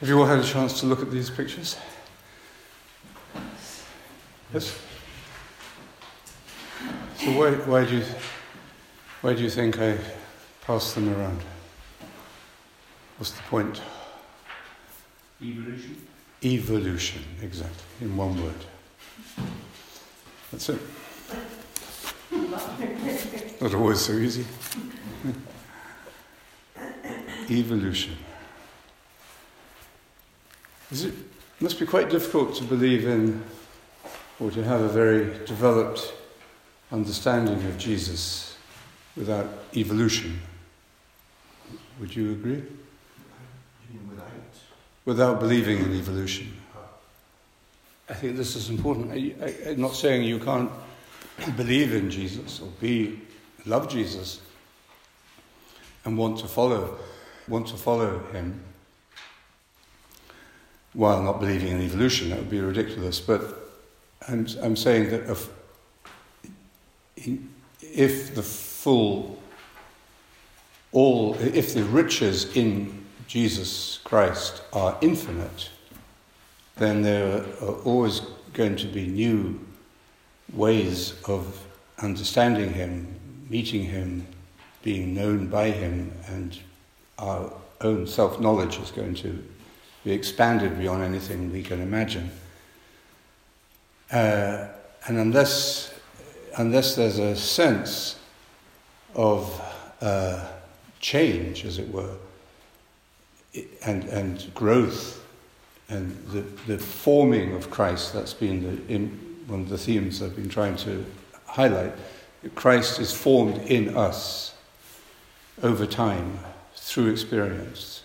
Have you all had a chance to look at these pictures? Yes? So why, why, do you, why do you think I pass them around? What's the point? Evolution? Evolution, exactly, in one word. That's it. Not always so easy. Evolution. It must be quite difficult to believe in or to have a very developed understanding of Jesus without evolution. Would you agree? Without? Without believing in evolution. I think this is important. I, am not saying you can't believe in Jesus or be love Jesus and want to follow want to follow him while not believing in evolution. That would be ridiculous. But I'm, I'm saying that if, if the full, all, if the riches in Jesus Christ are infinite, then there are always going to be new ways of understanding Him, meeting Him, being known by Him, and our own self knowledge is going to be expanded beyond anything we can imagine. Uh, and unless, unless there's a sense of uh, change, as it were, and, and growth, and the, the forming of Christ, that's been the, in, one of the themes I've been trying to highlight. Christ is formed in us over time through experience,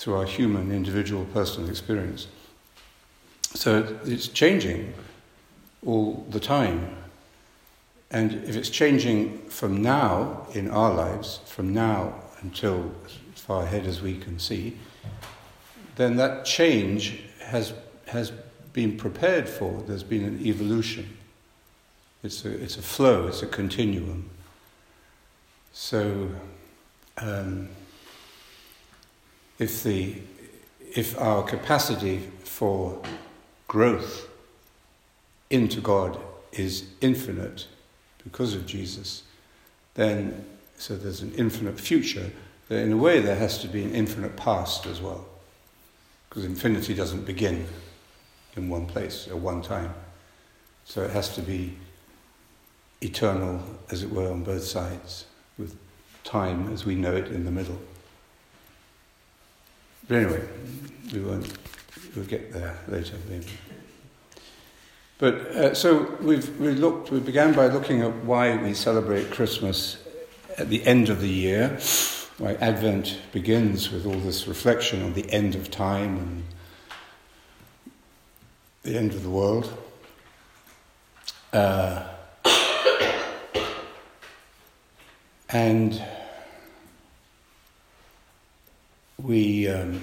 through our human, individual, personal experience. So it's changing all the time. And if it's changing from now in our lives, from now until as far ahead as we can see, then that change has, has been prepared for. There's been an evolution. It's a, it's a flow, it's a continuum. So, um, if, the, if our capacity for growth into God is infinite because of Jesus, then, so there's an infinite future, then in a way there has to be an infinite past as well. Because infinity doesn't begin in one place at one time. So it has to be eternal, as it were, on both sides, with time as we know it in the middle. But anyway, we won't We'll get there later, maybe. But uh, so we've we looked. We began by looking at why we celebrate Christmas at the end of the year. Why Advent begins with all this reflection on the end of time and the end of the world. Uh, and we. Um,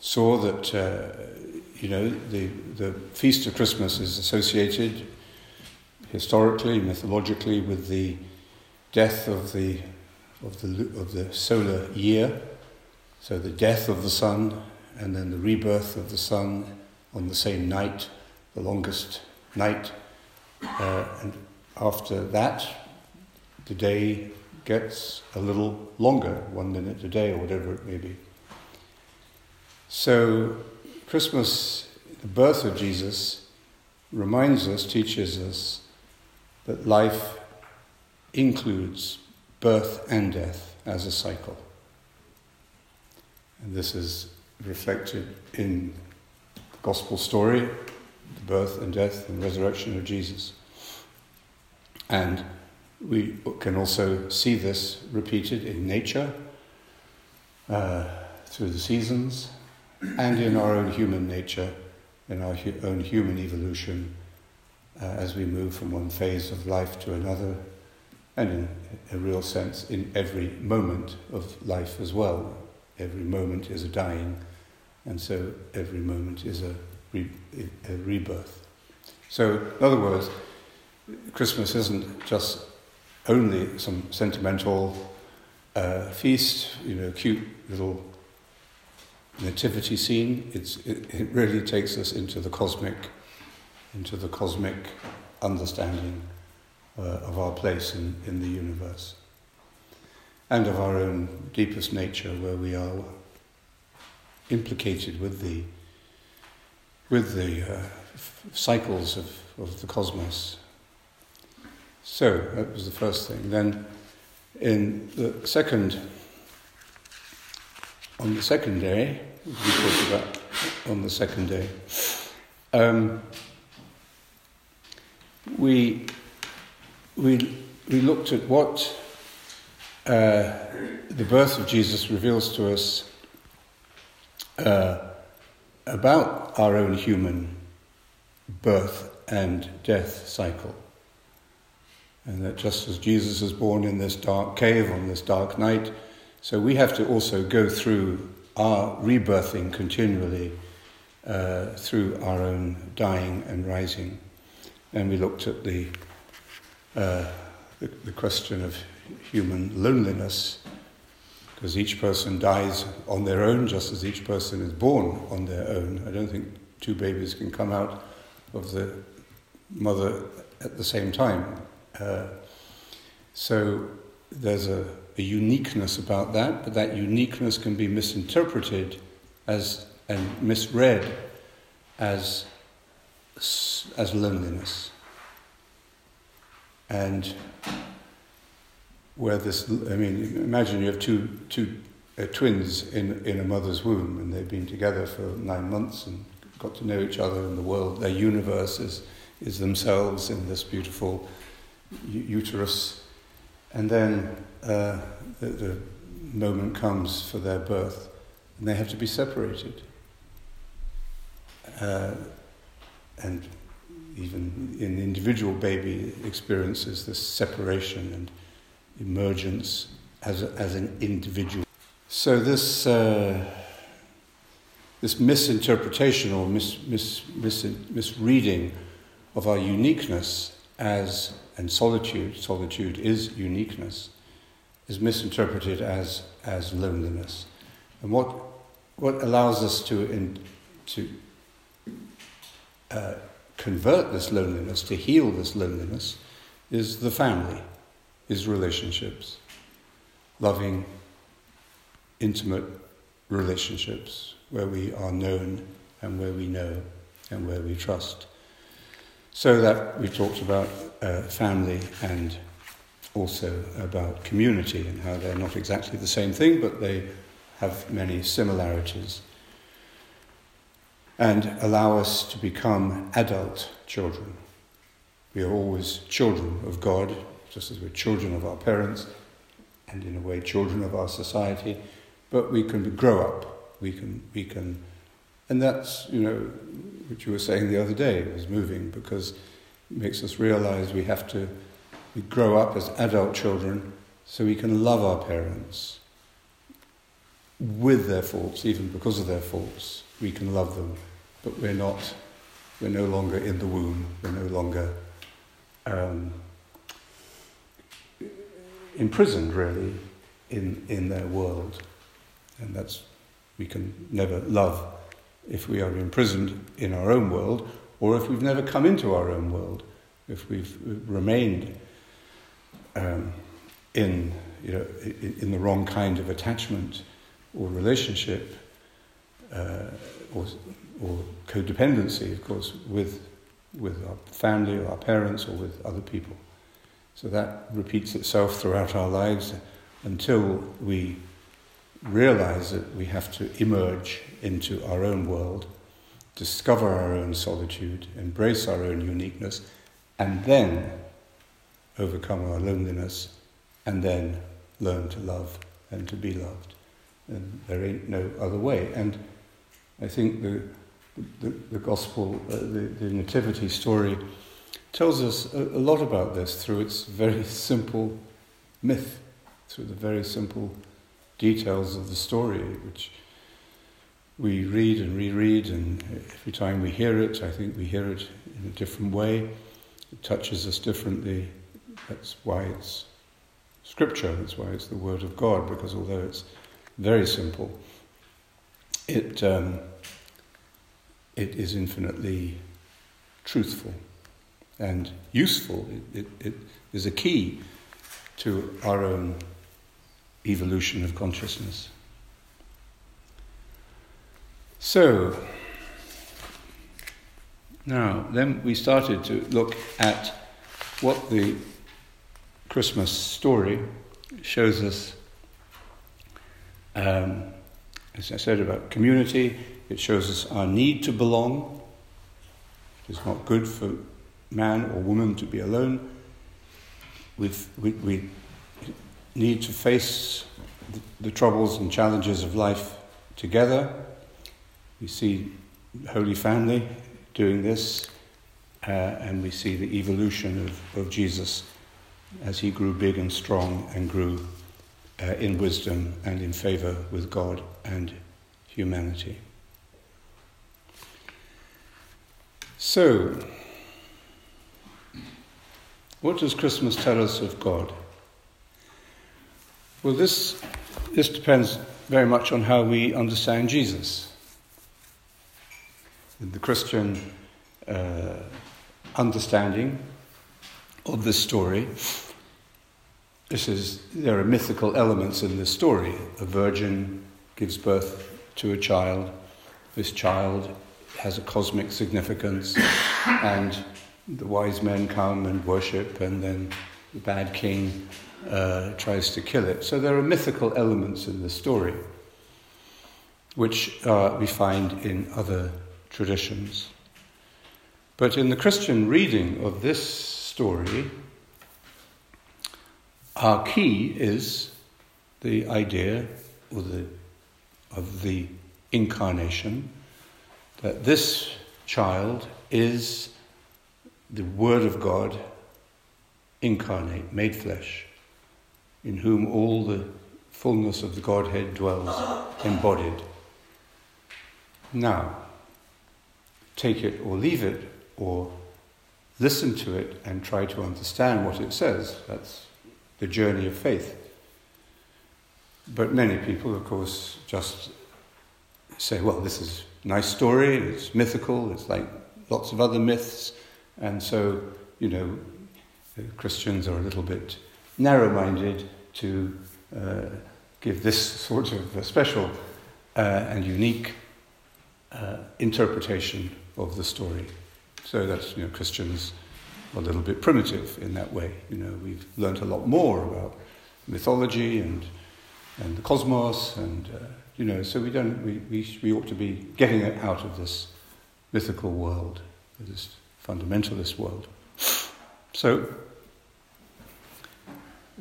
saw that, uh, you know, the, the Feast of Christmas is associated historically, mythologically, with the death of the, of the, of the solar year. So the death of the sun and then the rebirth of the sun on the same night, the longest night. Uh, and after that, the day gets a little longer, one minute a day or whatever it may be. So, Christmas, the birth of Jesus, reminds us, teaches us that life includes birth and death as a cycle. And this is reflected in the gospel story, the birth and death and resurrection of Jesus. And we can also see this repeated in nature, uh, through the seasons, and in our own human nature, in our hu- own human evolution, uh, as we move from one phase of life to another, and in a real sense, in every moment of life as well. Every moment is a dying, and so every moment is a, re- a rebirth. So, in other words, Christmas isn't just only some sentimental uh, feast, you know, cute little nativity scene. It's, it, it really takes us into the cosmic, into the cosmic understanding uh, of our place in, in the universe and of our own deepest nature, where we are implicated with the with the uh, cycles of, of the cosmos. So that was the first thing. Then, in the second, on the second day, we talked about on the second day, um, we we we looked at what uh, the birth of Jesus reveals to us uh, about our own human birth and death cycle. And that just as Jesus is born in this dark cave on this dark night, so we have to also go through our rebirthing continually uh, through our own dying and rising. And we looked at the, uh, the, the question of human loneliness, because each person dies on their own just as each person is born on their own. I don't think two babies can come out of the mother at the same time. So there's a, a, uniqueness about that, but that uniqueness can be misinterpreted as and misread as as loneliness. And where this, I mean, imagine you have two, two uh, twins in, in a mother's womb and they've been together for nine months and got to know each other in the world. Their universe is, is themselves in this beautiful uterus. And then uh, the, the moment comes for their birth and they have to be separated. Uh, and even an individual baby experiences this separation and emergence as, a, as an individual. So this, uh, this misinterpretation or mis, mis, mis, misreading of our uniqueness as, and solitude, solitude is uniqueness, is misinterpreted as, as loneliness. And what, what allows us to, in, to uh, convert this loneliness, to heal this loneliness, is the family is relationships, loving, intimate relationships where we are known and where we know and where we trust. So that we talked about uh, family and also about community and how they're not exactly the same thing, but they have many similarities and allow us to become adult children. We are always children of God, just as we're children of our parents and in a way children of our society, but we can grow up. We can, we can, and that's, you know, what you were saying the other day was moving because makes us realize we have to we grow up as adult children so we can love our parents with their faults, even because of their faults. We can love them, but we're not, we're no longer in the womb, we're no longer. Um, imprisoned really in, in their world. And that's, we can never love if we are imprisoned in our own world or if we've never come into our own world, if we've remained um, in, you know, in the wrong kind of attachment or relationship uh, or, or codependency, of course, with, with our family or our parents or with other people. So that repeats itself throughout our lives until we realize that we have to emerge into our own world, discover our own solitude, embrace our own uniqueness, and then overcome our loneliness, and then learn to love and to be loved. And there ain't no other way. And I think the, the, the gospel, uh, the, the nativity story, tells us a, a lot about this through its very simple myth, through the very simple details of the story, which we read and reread, and every time we hear it, I think we hear it in a different way. It touches us differently. That's why it's scripture, that's why it's the Word of God, because although it's very simple, it, um, it is infinitely truthful and useful. It, it, it is a key to our own evolution of consciousness. So, now, then we started to look at what the Christmas story shows us. Um, as I said about community, it shows us our need to belong. It's not good for man or woman to be alone. We've, we, we need to face the, the troubles and challenges of life together. We see Holy Family doing this, uh, and we see the evolution of, of Jesus as he grew big and strong and grew uh, in wisdom and in favor with God and humanity. So, what does Christmas tell us of God? Well, this, this depends very much on how we understand Jesus. The Christian uh, understanding of this story, this is, there are mythical elements in this story. A virgin gives birth to a child. This child has a cosmic significance, and the wise men come and worship, and then the bad king uh, tries to kill it. So there are mythical elements in the story, which uh, we find in other traditions. But in the Christian reading of this story, our key is the idea or the, of the incarnation that this child is the Word of God incarnate, made flesh, in whom all the fullness of the Godhead dwells, embodied. Now, take it or leave it, or listen to it and try to understand what it says. That's the journey of faith. But many people, of course, just say, well, this is a nice story, it's mythical, it's like lots of other myths, and so, you know, Christians are a little bit narrow minded to uh, give this sort of special uh, and unique uh, interpretation of the story. So that's, you know, Christians are a little bit primitive in that way. You know, we've learned a lot more about mythology and, and the cosmos, and, uh, you know, so we, don't, we, we, we ought to be getting out of this mythical world, this fundamentalist world. So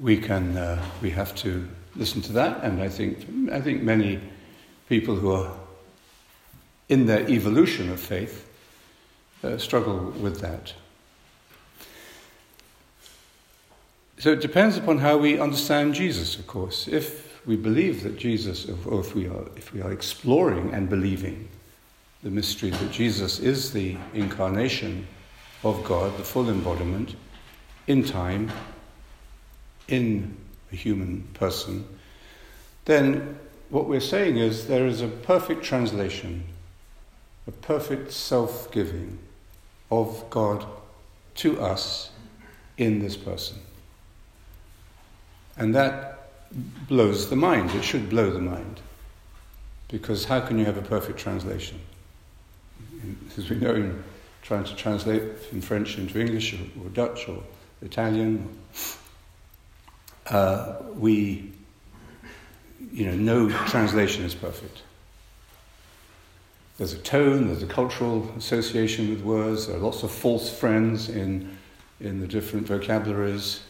we can, uh, we have to listen to that, and I think, I think many people who are in their evolution of faith uh, struggle with that. So it depends upon how we understand Jesus, of course. If we believe that Jesus, or if we are, if we are exploring and believing the mystery that Jesus is the incarnation of God, the full embodiment, in time, in a human person, then what we're saying is there is a perfect translation, a perfect self giving of God to us in this person. And that blows the mind. It should blow the mind. Because how can you have a perfect translation? As we know, in trying to translate from French into English or, or Dutch or Italian, uh, we, you know, no translation is perfect. There's a tone, there's a cultural association with words, there are lots of false friends in, in the different vocabularies.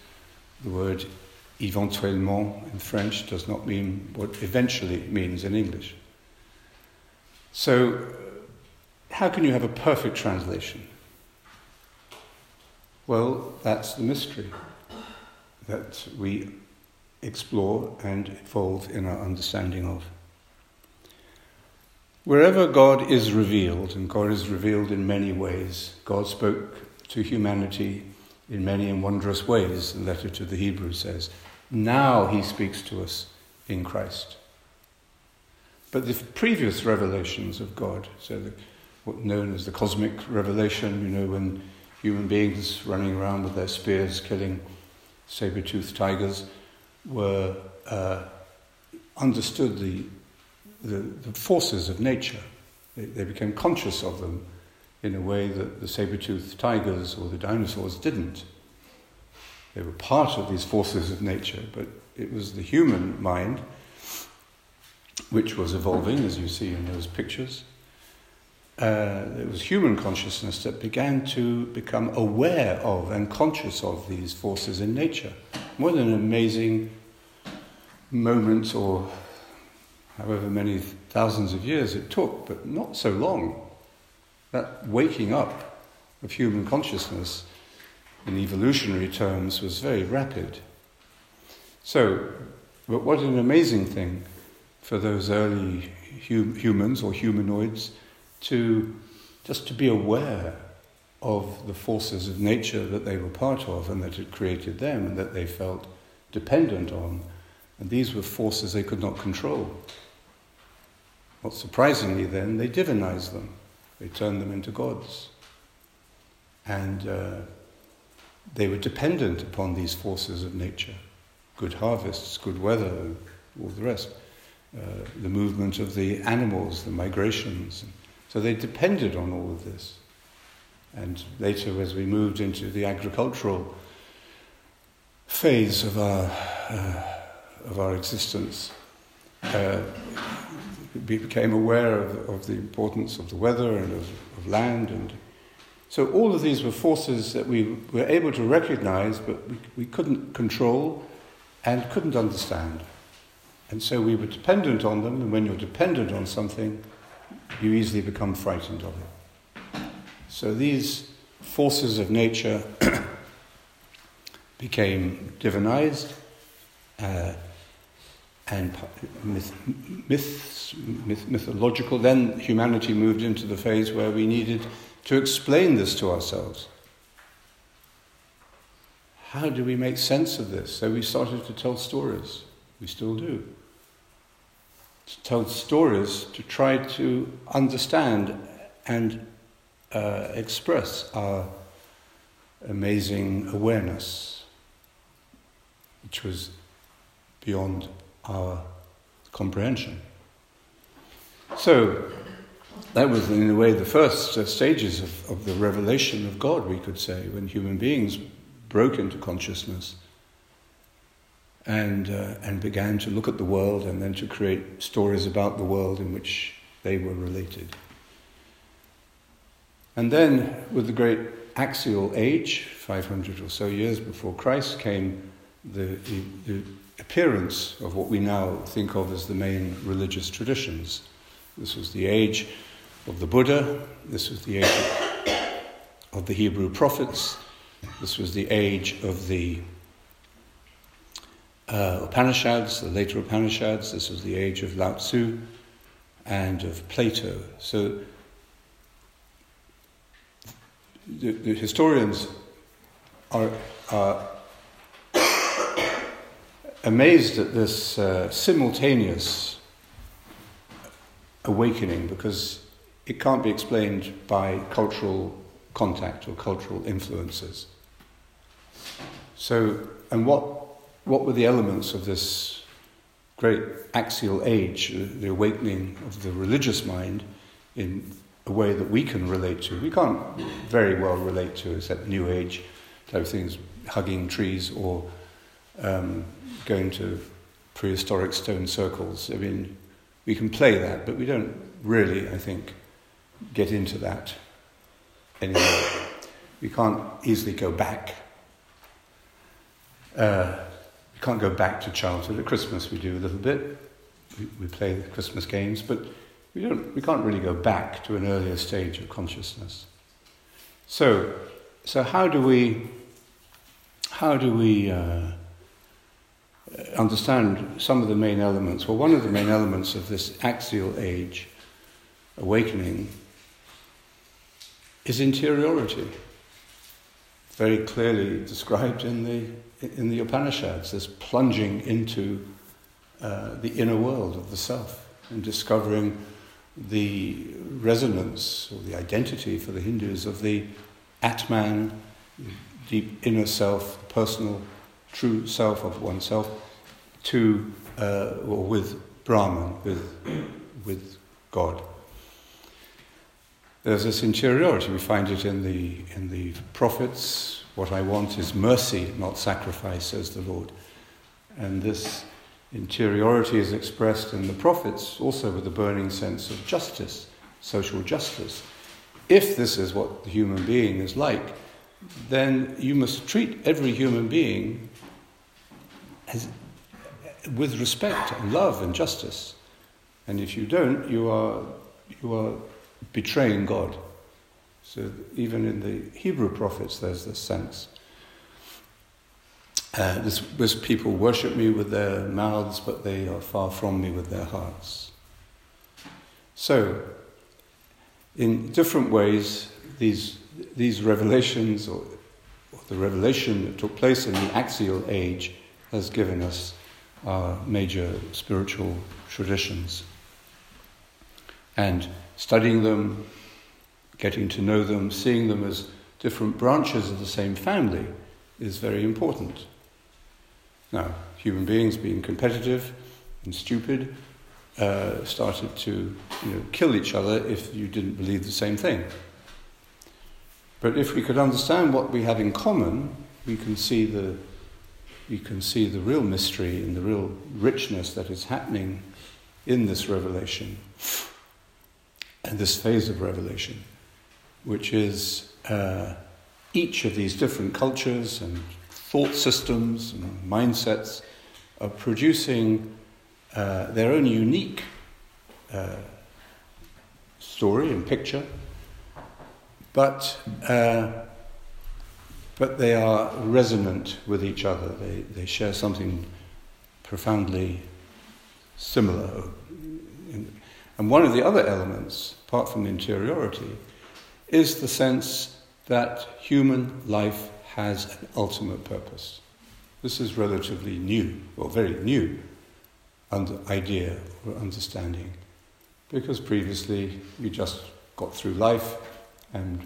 The word éventuellement in French does not mean what eventually means in English. So, how can you have a perfect translation? Well, that's the mystery that we explore and evolve in our understanding of. Wherever God is revealed, and God is revealed in many ways, God spoke to humanity in many and wondrous ways, the letter to the Hebrews says. Now he speaks to us in Christ. But the previous revelations of God, so the, what known as the cosmic revelation, you know, when human beings running around with their spears killing saber-toothed tigers were uh, understood the, the, the, forces of nature. They, they, became conscious of them in a way that the saber-toothed tigers or the dinosaurs didn't. They were part of these forces of nature, but it was the human mind which was evolving, as you see in those pictures. Uh, it was human consciousness that began to become aware of and conscious of these forces in nature. What an amazing moment, or however many thousands of years it took, but not so long. That waking up of human consciousness in evolutionary terms was very rapid. So, but what an amazing thing for those early hum- humans or humanoids to just to be aware of the forces of nature that they were part of and that had created them and that they felt dependent on. And these were forces they could not control. Not surprisingly, then, they divinized them. They turned them into gods. And uh, they were dependent upon these forces of nature good harvests, good weather, all the rest, uh, the movement of the animals, the migrations. So they depended on all of this. And later, as we moved into the agricultural phase of our, uh, of our existence, uh, we became aware of, of, the importance of the weather and of, of land and so all of these were forces that we were able to recognize, but we, we couldn't control and couldn't understand. And so we were dependent on them, and when you're dependent on something, you easily become frightened of it. So these forces of nature became divinized uh, and myth, myths, myth, mythological. Then humanity moved into the phase where we needed to explain this to ourselves. How do we make sense of this? So we started to tell stories. We still do. To tell stories to try to understand and uh, express our amazing awareness, which was beyond our comprehension. So, that was, in a way, the first uh, stages of, of the revelation of God, we could say, when human beings broke into consciousness and, uh, and began to look at the world and then to create stories about the world in which they were related. And then, with the great axial age, 500 or so years before Christ, came the, the, the appearance of what we now think of as the main religious traditions. This was the age of the Buddha, this was the age of the Hebrew prophets, this was the age of the uh, Upanishads, the later Upanishads, this was the age of Lao Tzu and of Plato. So the, the historians are, are amazed at this uh, simultaneous awakening because it can't be explained by cultural contact or cultural influences. So, and what, what were the elements of this great axial age, the awakening of the religious mind in a way that we can relate to? We can't very well relate to, except New Age type of things, hugging trees or um, going to prehistoric stone circles. I mean, we can play that, but we don't really, I think, get into that anymore. we can't easily go back. Uh, we can't go back to childhood. At Christmas, we do a little bit. We, we play the Christmas games, but we, don't, we can't really go back to an earlier stage of consciousness. So, so how do we, how do we uh, understand some of the main elements? Well, one of the main elements of this axial age awakening is interiority, very clearly described in the, in the Upanishads, this plunging into uh, the inner world of the self. and discovering the resonance or the identity for the Hindus of the Atman, the deep inner self, personal, true self of oneself, to uh, or with Brahman, with with God. There's this interiority. We find it in the in the prophets. What I want is mercy, not sacrifice, says the Lord. And this interiority is expressed in the prophets also with a burning sense of justice, social justice. If this is what the human being is like, then you must treat every human being with respect, love, and justice. And if you don't, you are, you are betraying God. So even in the Hebrew prophets, there's this sense. Uh, this, this people worship me with their mouths, but they are far from me with their hearts. So, in different ways, these, these revelations, or, or the revelation that took place in the axial age, has given us our major spiritual traditions. And studying them, getting to know them, seeing them as different branches of the same family is very important. Now, human beings being competitive and stupid uh, started to you know, kill each other if you didn't believe the same thing. But if we could understand what we have in common, we can see the, we can see the real mystery and the real richness that is happening in this revelation and this phase of revelation, which is uh, each of these different cultures and thought systems and mindsets are producing uh, their own unique uh, story and picture, but, uh, but they are resonant with each other. They, they share something profoundly similar. And one of the other elements, apart from interiority, is the sense that human life has an ultimate purpose. This is relatively new, or very new, idea or understanding, because previously you just got through life, and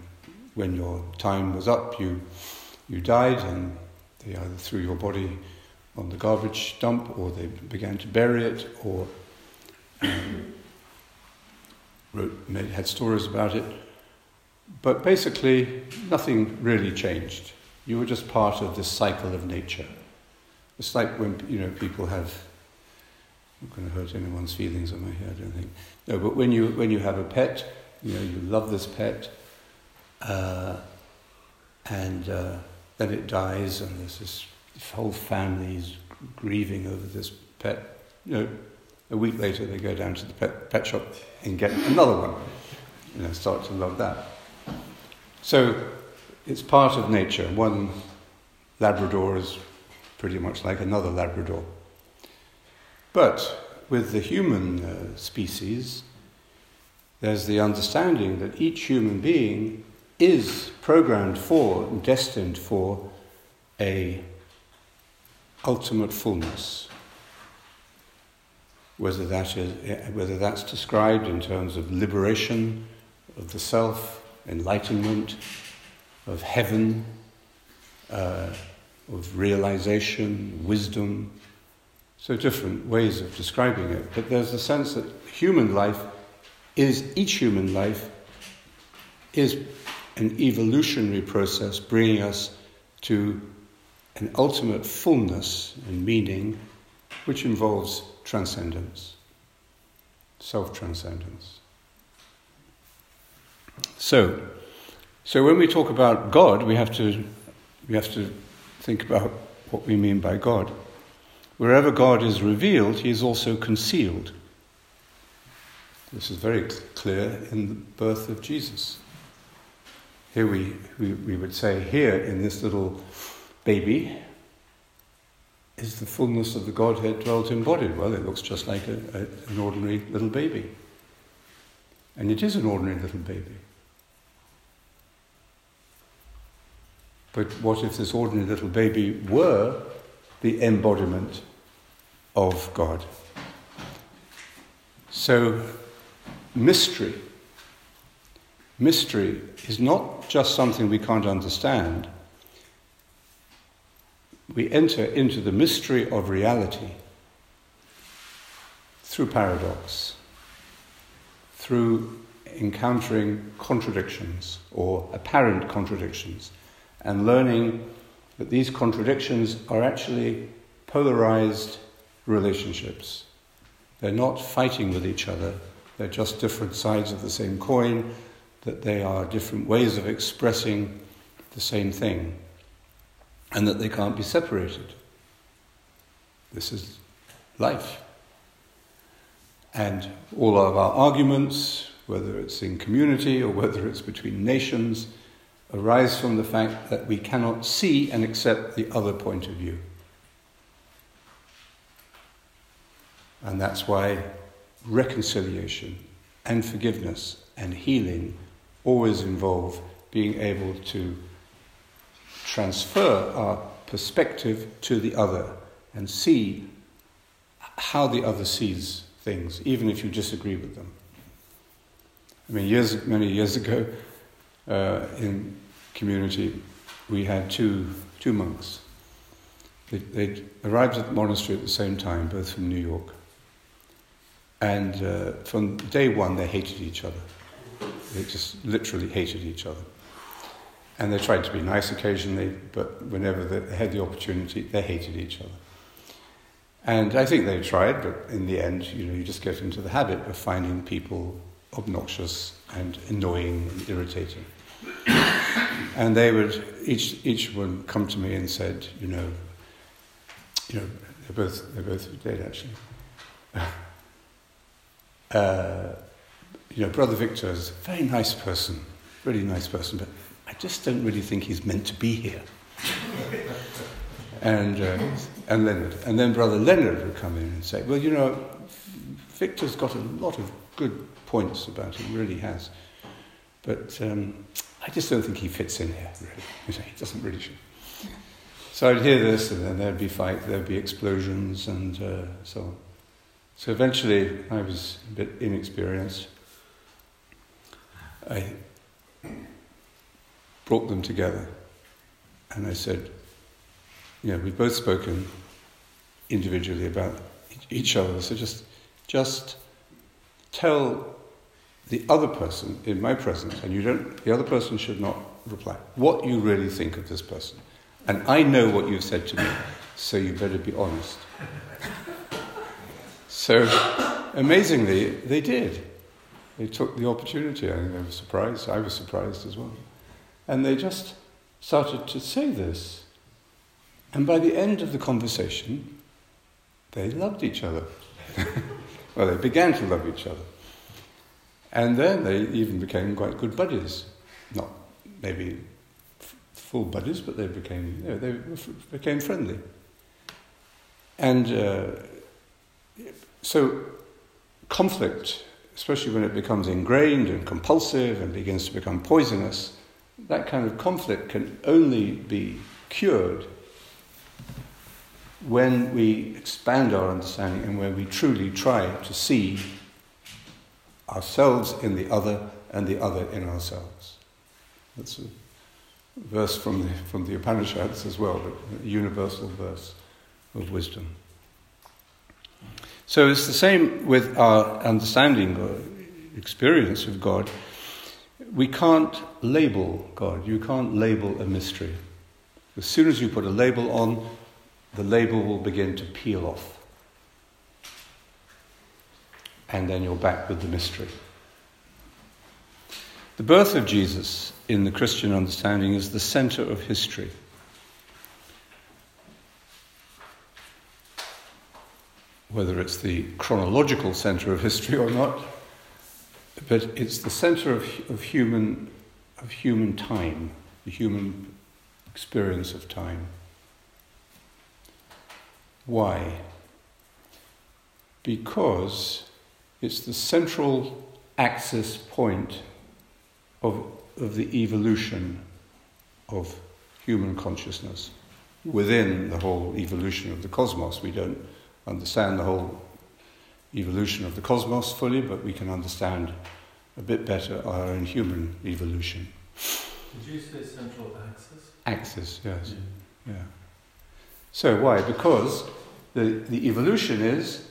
when your time was up, you you died, and they either threw your body on the garbage dump, or they began to bury it, or um, wrote, made, had stories about it. But basically, nothing really changed. You were just part of this cycle of nature. It's like when you know people have. I'm not going to hurt anyone's feelings on my head, I don't think. No, but when you when you have a pet, you know you love this pet, uh, and uh, then it dies, and there's this, whole family is grieving over this pet. You know, a week later they go down to the pet, pet shop and get another one. You know, start to love that. So it's part of nature. One Labrador is pretty much like another Labrador. But with the human uh, species, there's the understanding that each human being is programmed for, destined for, a ultimate fullness. Whether that is, whether that's described in terms of liberation of the self, enlightenment, of heaven, uh, of realization, wisdom. So different ways of describing it. But there's a sense that human life is, each human life is an evolutionary process bringing us to an ultimate fullness and meaning which involves transcendence, self transcendence. So, so when we talk about God, we have to, we have to think about what we mean by God. Wherever God is revealed, he is also concealed. This is very clear in the birth of Jesus. Here we, we, we would say, here in this little baby is the fullness of the Godhead dwelt embodied. Well, it looks just like a, a, an ordinary little baby. And it is an ordinary little baby. But what if this ordinary little baby were the embodiment of God? So, mystery. Mystery is not just something we can't understand. We enter into the mystery of reality through paradox, through encountering contradictions or apparent contradictions, and learning that these contradictions are actually polarized relationships. They're not fighting with each other, they're just different sides of the same coin, that they are different ways of expressing the same thing, and that they can't be separated. This is life. And all of our arguments, whether it's in community or whether it's between nations, arise from the fact that we cannot see and accept the other point of view. And that's why reconciliation and forgiveness and healing always involve being able to transfer our perspective to the other and see how the other sees things, even if you disagree with them. I mean, years, many years ago, uh, in community, we had two, two monks. They, they arrived at the monastery at the same time, both from New York. And uh, from day one, they hated each other. They just literally hated each other. And they tried to be nice occasionally, but whenever they had the opportunity, they hated each other. And I think they tried, but in the end, you know, you just get into the habit of finding people obnoxious and annoying and irritating. and they would each each one come to me and said, you know, you know, they're both they're both dead actually. Uh, you know, Brother Victor is a very nice person, really nice person, but I just don't really think he's meant to be here. and, uh, and Leonard. And then Brother Leonard would come in and say, well, you know, Victor's got a lot of good points about him, really has. But um, I just don't think he fits in here, really. He doesn't really. So I'd hear this, and then there'd be fight, there'd be explosions, and uh, so on. So eventually, I was a bit inexperienced. I brought them together and I said, you know, we've both spoken individually about each other, so just, just tell the other person in my presence, and you don't, the other person should not reply, what you really think of this person. And I know what you've said to me, so you better be honest. So, amazingly, they did. They took the opportunity. I think they were surprised. I was surprised as well. And they just started to say this. And by the end of the conversation, they loved each other. well, they began to love each other. And then they even became quite good buddies. Not maybe f- full buddies, but they became, you know, they f- became friendly. And uh, so, conflict, especially when it becomes ingrained and compulsive and begins to become poisonous, that kind of conflict can only be cured when we expand our understanding and when we truly try to see ourselves in the other and the other in ourselves. That's a verse from the, from the Upanishads as well, a universal verse of wisdom. So it's the same with our understanding or experience of God. We can't label God. You can't label a mystery. As soon as you put a label on, the label will begin to peel off. And then you're back with the mystery. The birth of Jesus in the Christian understanding is the center of history. Whether it's the chronological center of history or not, but it's the center of, of, human, of human time, the human experience of time. Why? Because it's the central axis point of, of the evolution of human consciousness within the whole evolution of the cosmos. We don't understand the whole evolution of the cosmos fully, but we can understand a bit better our own human evolution. Did you say central axis? Axis, yes. Yeah. So why? Because the, the evolution is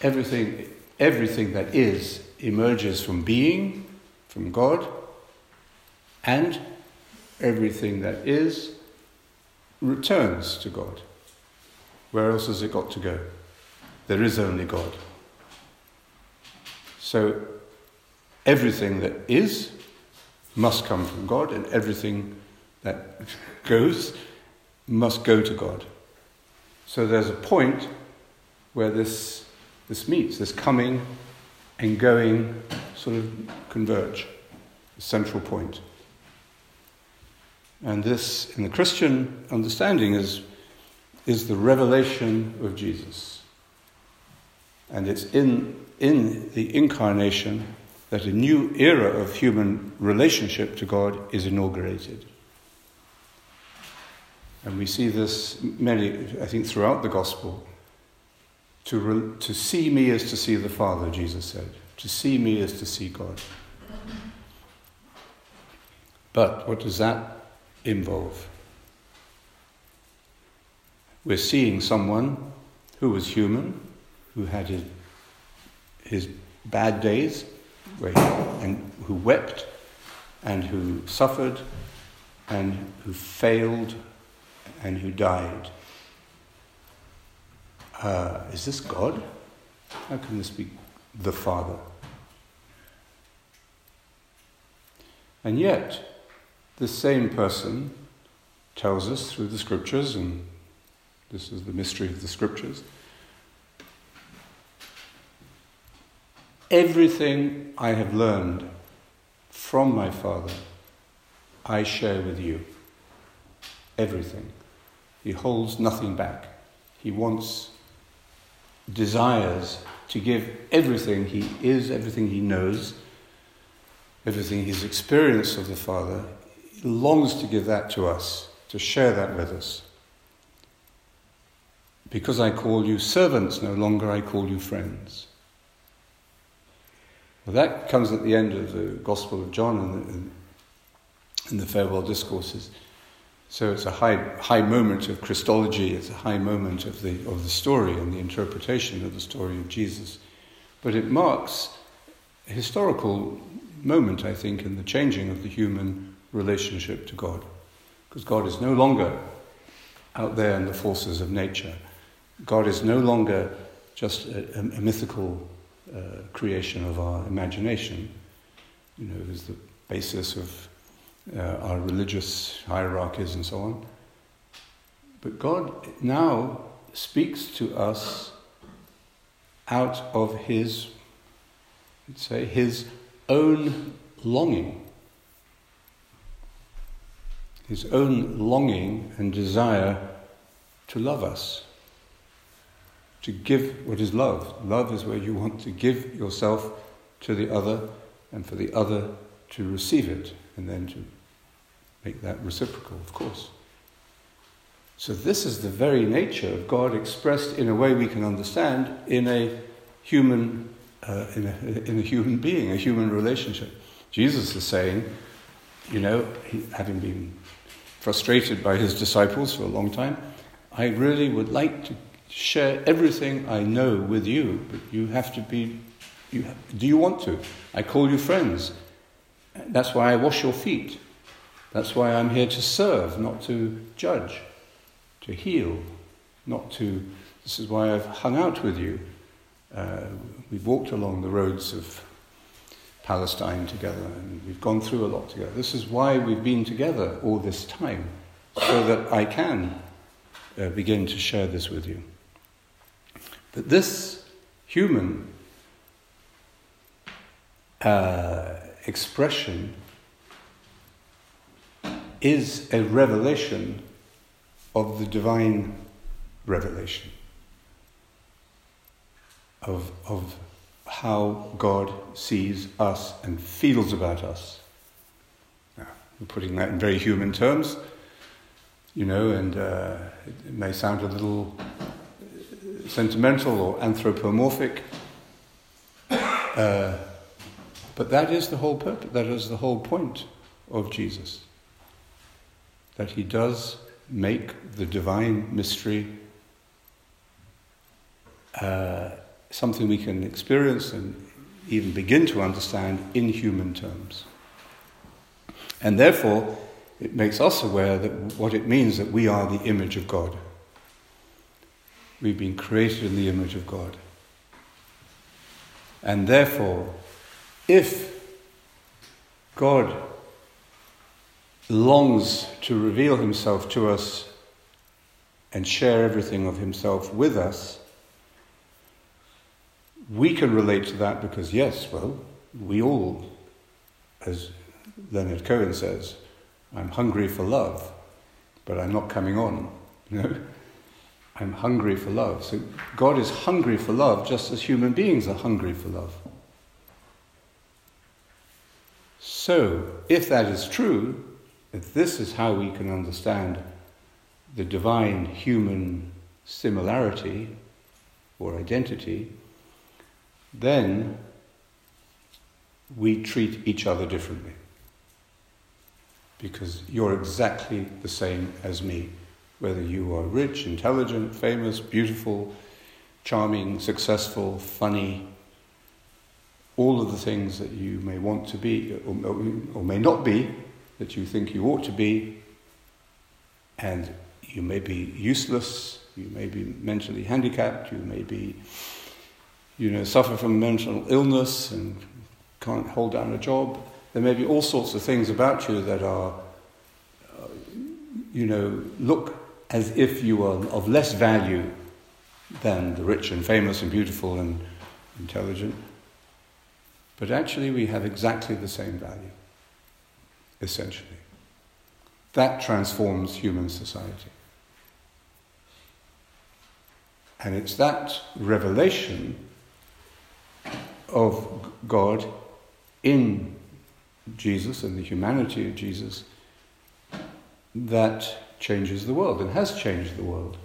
everything, everything that is emerges from being, from God, and everything that is returns to God. Where else has it got to go? There is only God. So everything that is must come from God, and everything that goes must go to God. So there's a point where this, this meets, this coming and going sort of converge, the central point. And this, in the Christian understanding, is, is the revelation of Jesus. And it's in, in the incarnation that a new era of human relationship to God is inaugurated. And we see this many, I think, throughout the gospel. To, re, to see me is to see the Father, Jesus said. To see me is to see God. But what does that involve? We're seeing someone who was human, who had his, his bad days, he, and who wept, and who suffered, and who failed, and who died. Uh, is this God? How can this be the Father? And yet, the same person tells us through the scriptures, and this is the mystery of the scriptures everything I have learned from my Father, I share with you. Everything. He holds nothing back. He wants, desires to give everything he is, everything he knows, everything he's experienced of the Father. He longs to give that to us, to share that with us. Because I call you servants, no longer I call you friends. Well, that comes at the end of the Gospel of John and in the farewell discourses. So it's a high, high moment of Christology, it's a high moment of the, of the story and the interpretation of the story of Jesus. But it marks a historical moment, I think, in the changing of the human relationship to God. Because God is no longer out there in the forces of nature. God is no longer just a, a, mythical uh, creation of our imagination. You know, is the basis of uh, our religious hierarchies and so on. But God now speaks to us out of His, let's say, His own longing. His own longing and desire to love us, to give what is love. Love is where you want to give yourself to the other and for the other to receive it and then to make that reciprocal, of course. So, this is the very nature of God expressed in a way we can understand in a human, uh, in, a, in a human being, a human relationship. Jesus is saying, you know, he, having been frustrated by his disciples for a long time, I really would like to share everything I know with you, but you have to be. You do you want to? I call you friends. That's why I wash your feet. That's why I'm here to serve, not to judge, to heal, not to. This is why I've hung out with you. Uh, we've walked along the roads of Palestine together and we've gone through a lot together. This is why we've been together all this time, so that I can uh, begin to share this with you. But this human uh, expression is a revelation of the divine revelation of, of how God sees us and feels about us. Now, I'm putting that in very human terms, you know, and uh, it may sound a little sentimental or anthropomorphic. Uh, but that is the whole purpose, that is the whole point of Jesus. That he does make the divine mystery uh, something we can experience and even begin to understand in human terms. And therefore, it makes us aware that what it means that we are the image of God. We've been created in the image of God. And therefore, if God longs to reveal himself to us and share everything of himself with us, we can relate to that because, yes, well, we all, as Leonard Cohen says, I'm hungry for love, but I'm not coming on. You know? I'm hungry for love. So God is hungry for love just as human beings are hungry for love. So, if that is true, if this is how we can understand the divine human similarity or identity, then we treat each other differently. Because you're exactly the same as me, whether you are rich, intelligent, famous, beautiful, charming, successful, funny, all of the things that you may want to be or, or may not be, that you think you ought to be, and you may be useless, you may be mentally handicapped, you may be you know, suffer from mental illness and can't hold down a job. There may be all sorts of things about you that are, uh, you know, look as if you are of less value than the rich and famous and beautiful and intelligent. But actually, we have exactly the same value, essentially. That transforms human society. And it's that revelation of God in Jesus and the humanity of Jesus that changes the world and has changed the world.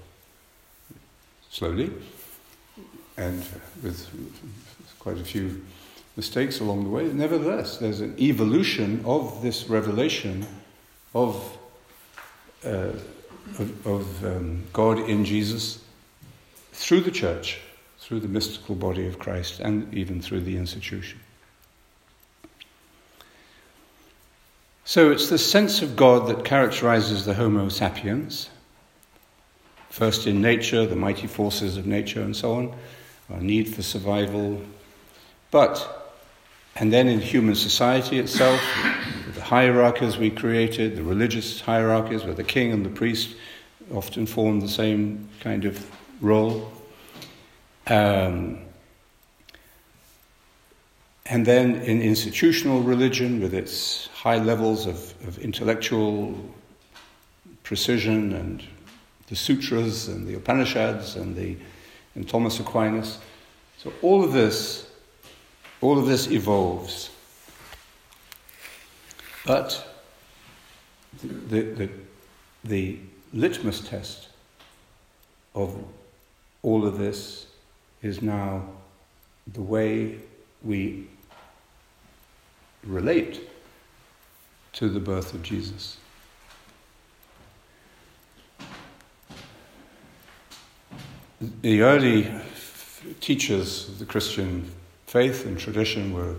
Slowly, and with quite a few mistakes along the way. Nevertheless, there's an evolution of this revelation of, uh, of, of um, God in Jesus through the church through the mystical body of Christ and even through the institution. So it's the sense of God that characterizes the Homo sapiens, first in nature, the mighty forces of nature, and so on, our need for survival, but, and then in human society itself, the hierarchies we created, the religious hierarchies where the king and the priest often form the same kind of role. Um, and then in institutional religion, with its high levels of, of intellectual precision and the sutras and the Upanishads and the and Thomas Aquinas. So all of this, all of this evolves. But the, the, the litmus test of all of this is now the way we relate to the birth of Jesus. The early teachers of the Christian faith and tradition were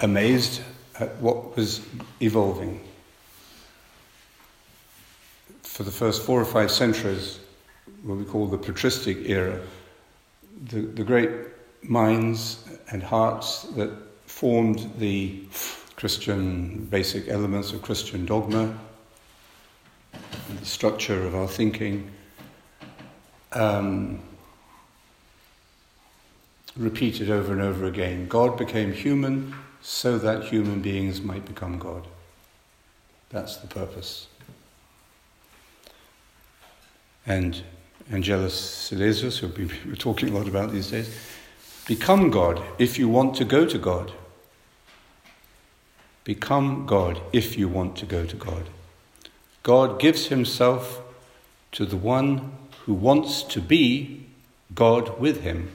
amazed at what was evolving. For the first four or five centuries, what we call the patristic era, the, the great minds and hearts that formed the Christian basic elements of Christian dogma, the structure of our thinking, um, repeated over and over again. God became human so that human beings might become God. That's the purpose. And Angelus Silesius, who we're talking a lot about these days, become God if you want to go to God. Become God if you want to go to God. God gives himself to the one who wants to be God with him.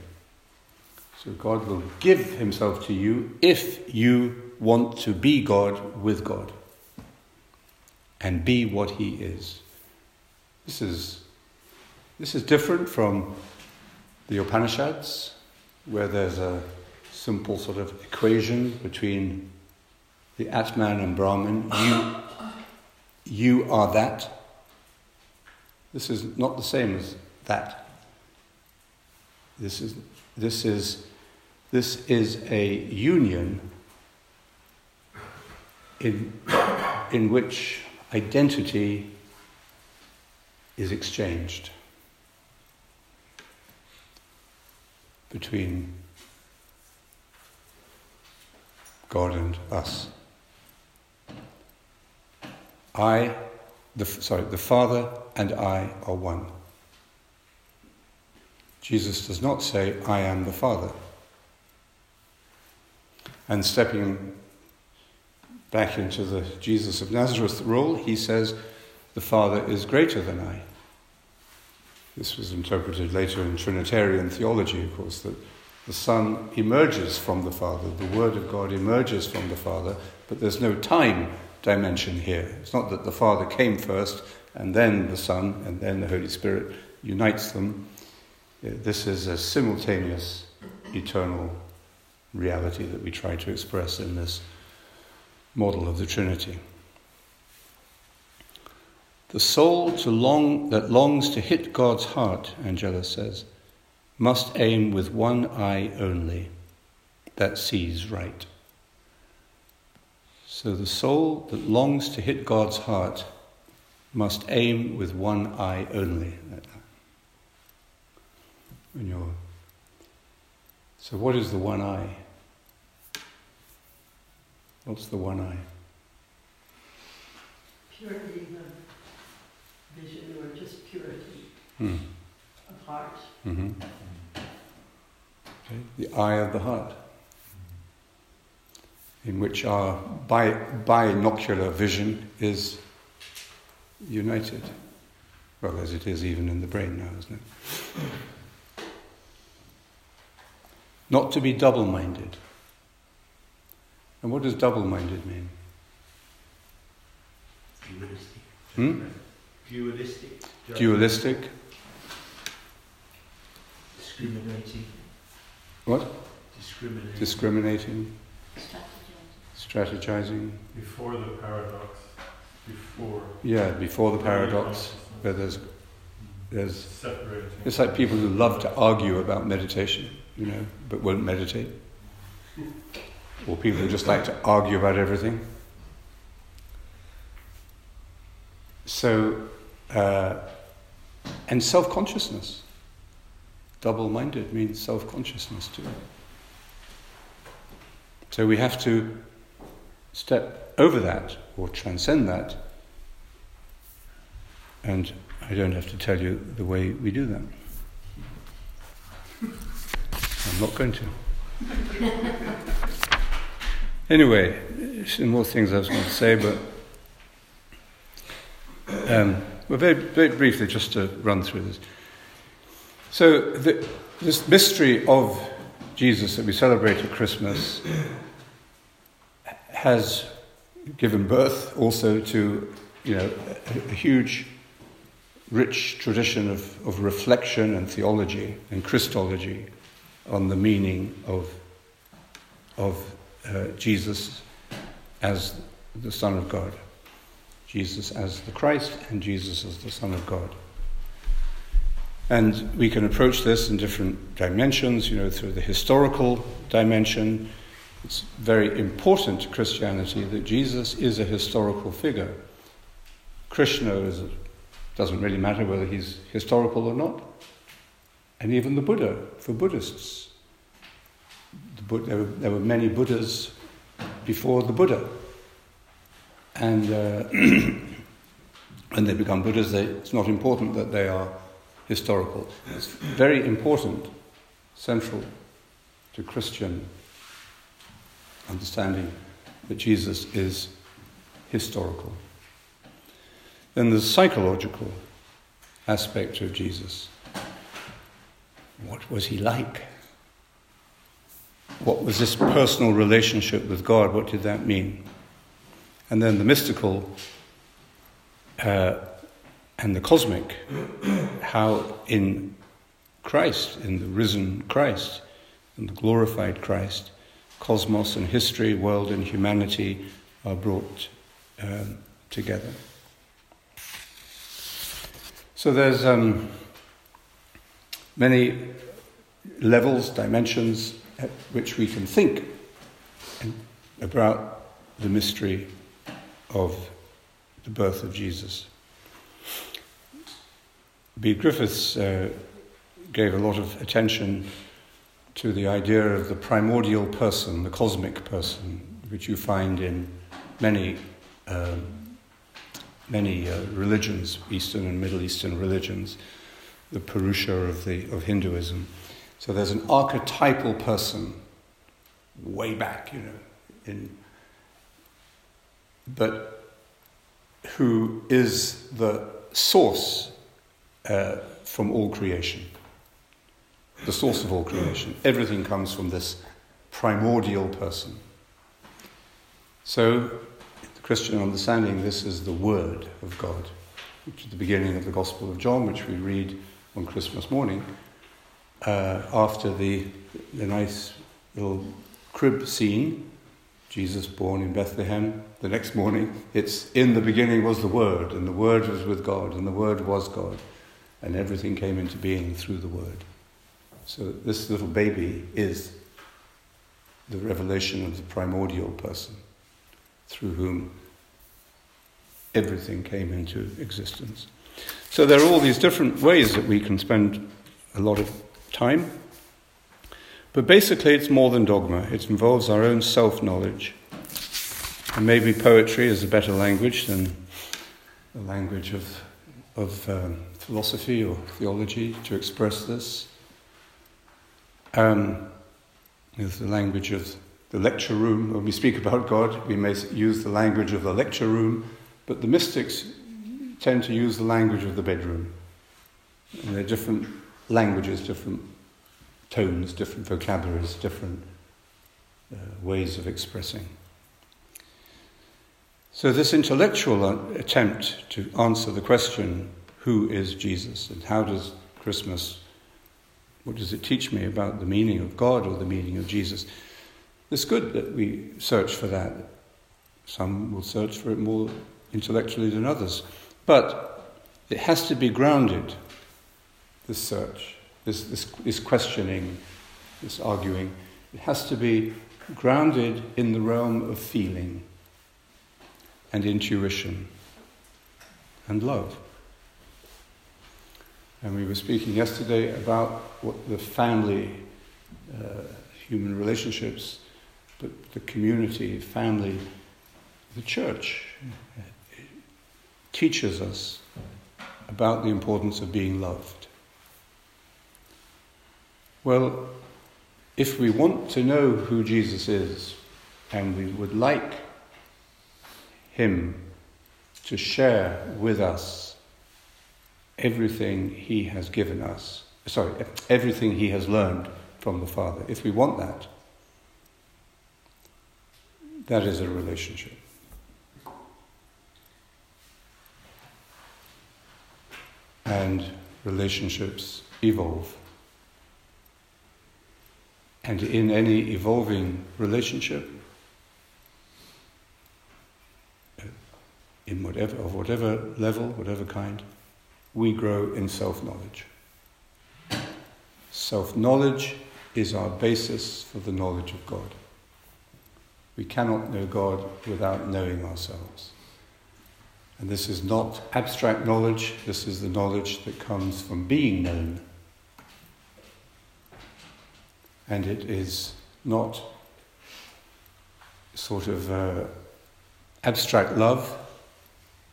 So God will give himself to you if you want to be God with God and be what he is. This is, this is different from the Upanishads, where there's a simple sort of equation between the Atman and Brahman. You, you are that. This is not the same as that. This is, this is, this is a union in, in which identity is exchanged between God and us. I, the, sorry, the Father and I are one. Jesus does not say, I am the Father. And stepping back into the Jesus of Nazareth role, he says, The Father is greater than I. This was interpreted later in Trinitarian theology, of course, that the Son emerges from the Father, the Word of God emerges from the Father, but there's no time dimension here. It's not that the Father came first and then the Son and then the Holy Spirit unites them. Uh, this is a simultaneous eternal reality that we try to express in this model of the Trinity. The soul long, that longs to hit God's heart, Angelus says, must aim with one eye only, that sees right. So the soul that longs to hit God's heart must aim with one eye only. When you're so, what is the one eye? What's the one eye? Purity of vision, or just purity Hmm. of heart. Mm-hmm. Okay. The eye of the heart, in which our bi- binocular vision is united. Well, as it is even in the brain now, isn't it? Not to be double minded. And what does double minded mean? Dualistic. Hmm? Dualistic. Dualistic. Discriminating. What? Discriminating. Discriminating. Strategizing. Before the paradox, before Yeah, before the paradox, where there's, there's separating. It's like people who love to argue about meditation, you know, but won't meditate. Or people who just like to argue about everything. So, uh, and self consciousness. Double minded means self consciousness too. So we have to step over that or transcend that. And I don't have to tell you the way we do that. I'm not going to. anyway, some more things I was going to say, but um, well, very, very briefly, just to run through this. So, the, this mystery of Jesus that we celebrate at Christmas has given birth also to, you know, a, a huge rich tradition of, of reflection and theology and Christology on the meaning of, of uh, Jesus as the Son of God, Jesus as the Christ, and Jesus as the Son of God. And we can approach this in different dimensions, you know, through the historical dimension. It's very important to Christianity that Jesus is a historical figure. Krishna is doesn't really matter whether he's historical or not. And even the Buddha, for Buddhists. The Buddha, there, were, there, were, many Buddhas before the Buddha. And uh, when they become Buddhas, they, it's not important that they are historical. It's very important, central to Christian understanding that Jesus is historical. Then the psychological aspect of Jesus. What was he like? What was this personal relationship with God? What did that mean? And then the mystical uh, and the cosmic, how in Christ, in the risen Christ, in the glorified Christ, cosmos and history, world and humanity are brought um, together. So there's um, many levels, dimensions at which we can think about the mystery of the birth of Jesus. Bede Griffiths uh, gave a lot of attention to the idea of the primordial person, the cosmic person, which you find in many um, many uh, religions, Eastern and Middle Eastern religions, the Purusha of the of Hinduism. So there's an archetypal person way back, you know, in but who is the source uh, from all creation, the source of all creation. Everything comes from this primordial person. So, the Christian understanding, this is the Word of God, which is the beginning of the Gospel of John, which we read on Christmas morning, uh, after the, the nice little crib scene Jesus born in Bethlehem. The next morning, it's in the beginning was the Word, and the Word was with God, and the Word was God, and everything came into being through the Word. So this little baby is the revelation of the primordial person through whom everything came into existence. So there are all these different ways that we can spend a lot of time but basically, it's more than dogma, it involves our own self knowledge. And maybe poetry is a better language than the language of, of um, philosophy or theology to express this. Um, is the language of the lecture room. When we speak about God, we may use the language of the lecture room, but the mystics tend to use the language of the bedroom. And they're different languages, different tones, different vocabularies, different uh, ways of expressing. So, this intellectual uh, attempt to answer the question, who is Jesus, and how does Christmas, what does it teach me about the meaning of God or the meaning of Jesus? It's good that we search for that. Some will search for it more intellectually than others. But it has to be grounded, this search, this, this, this questioning, this arguing, it has to be grounded in the realm of feeling and intuition and love. And we were speaking yesterday about what the family, uh, human relationships, but the community, family, the church teaches us about the importance of being loved. Well, if we want to know who Jesus is and we would like Him to share with us everything He has given us, sorry, everything He has learned from the Father, if we want that, that is a relationship. And relationships evolve. And in any evolving relationship, in whatever, of whatever level, whatever kind, we grow in self knowledge. Self knowledge is our basis for the knowledge of God. We cannot know God without knowing ourselves. And this is not abstract knowledge, this is the knowledge that comes from being known and it is not sort of uh, abstract love,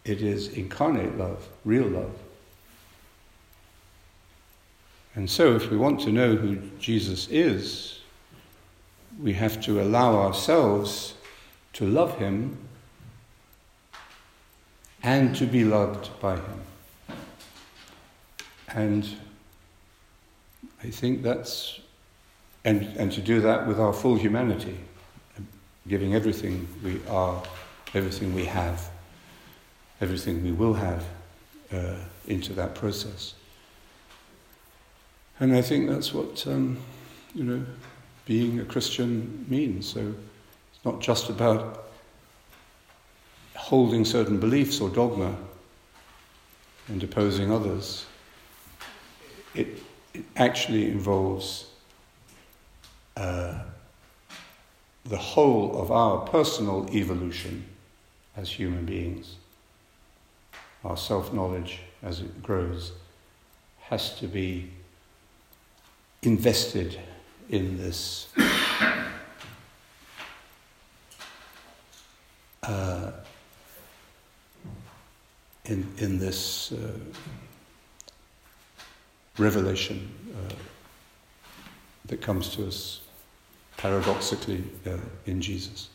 it is incarnate love, real love. And so, if we want to know who Jesus is, we have to allow ourselves to love him and to be loved by him. And I think that's, and, and to do that with our full humanity, giving everything we are, everything we have, everything we will have uh, into that process. And I think that's what, um, you know, being a Christian means. So it's not just about holding certain beliefs or dogma and opposing others. It, it actually involves uh, the whole of our personal evolution as human beings. Our self knowledge, as it grows, has to be invested in this uh, in, in this uh, revelation uh, that comes to us paradoxically uh, in Jesus.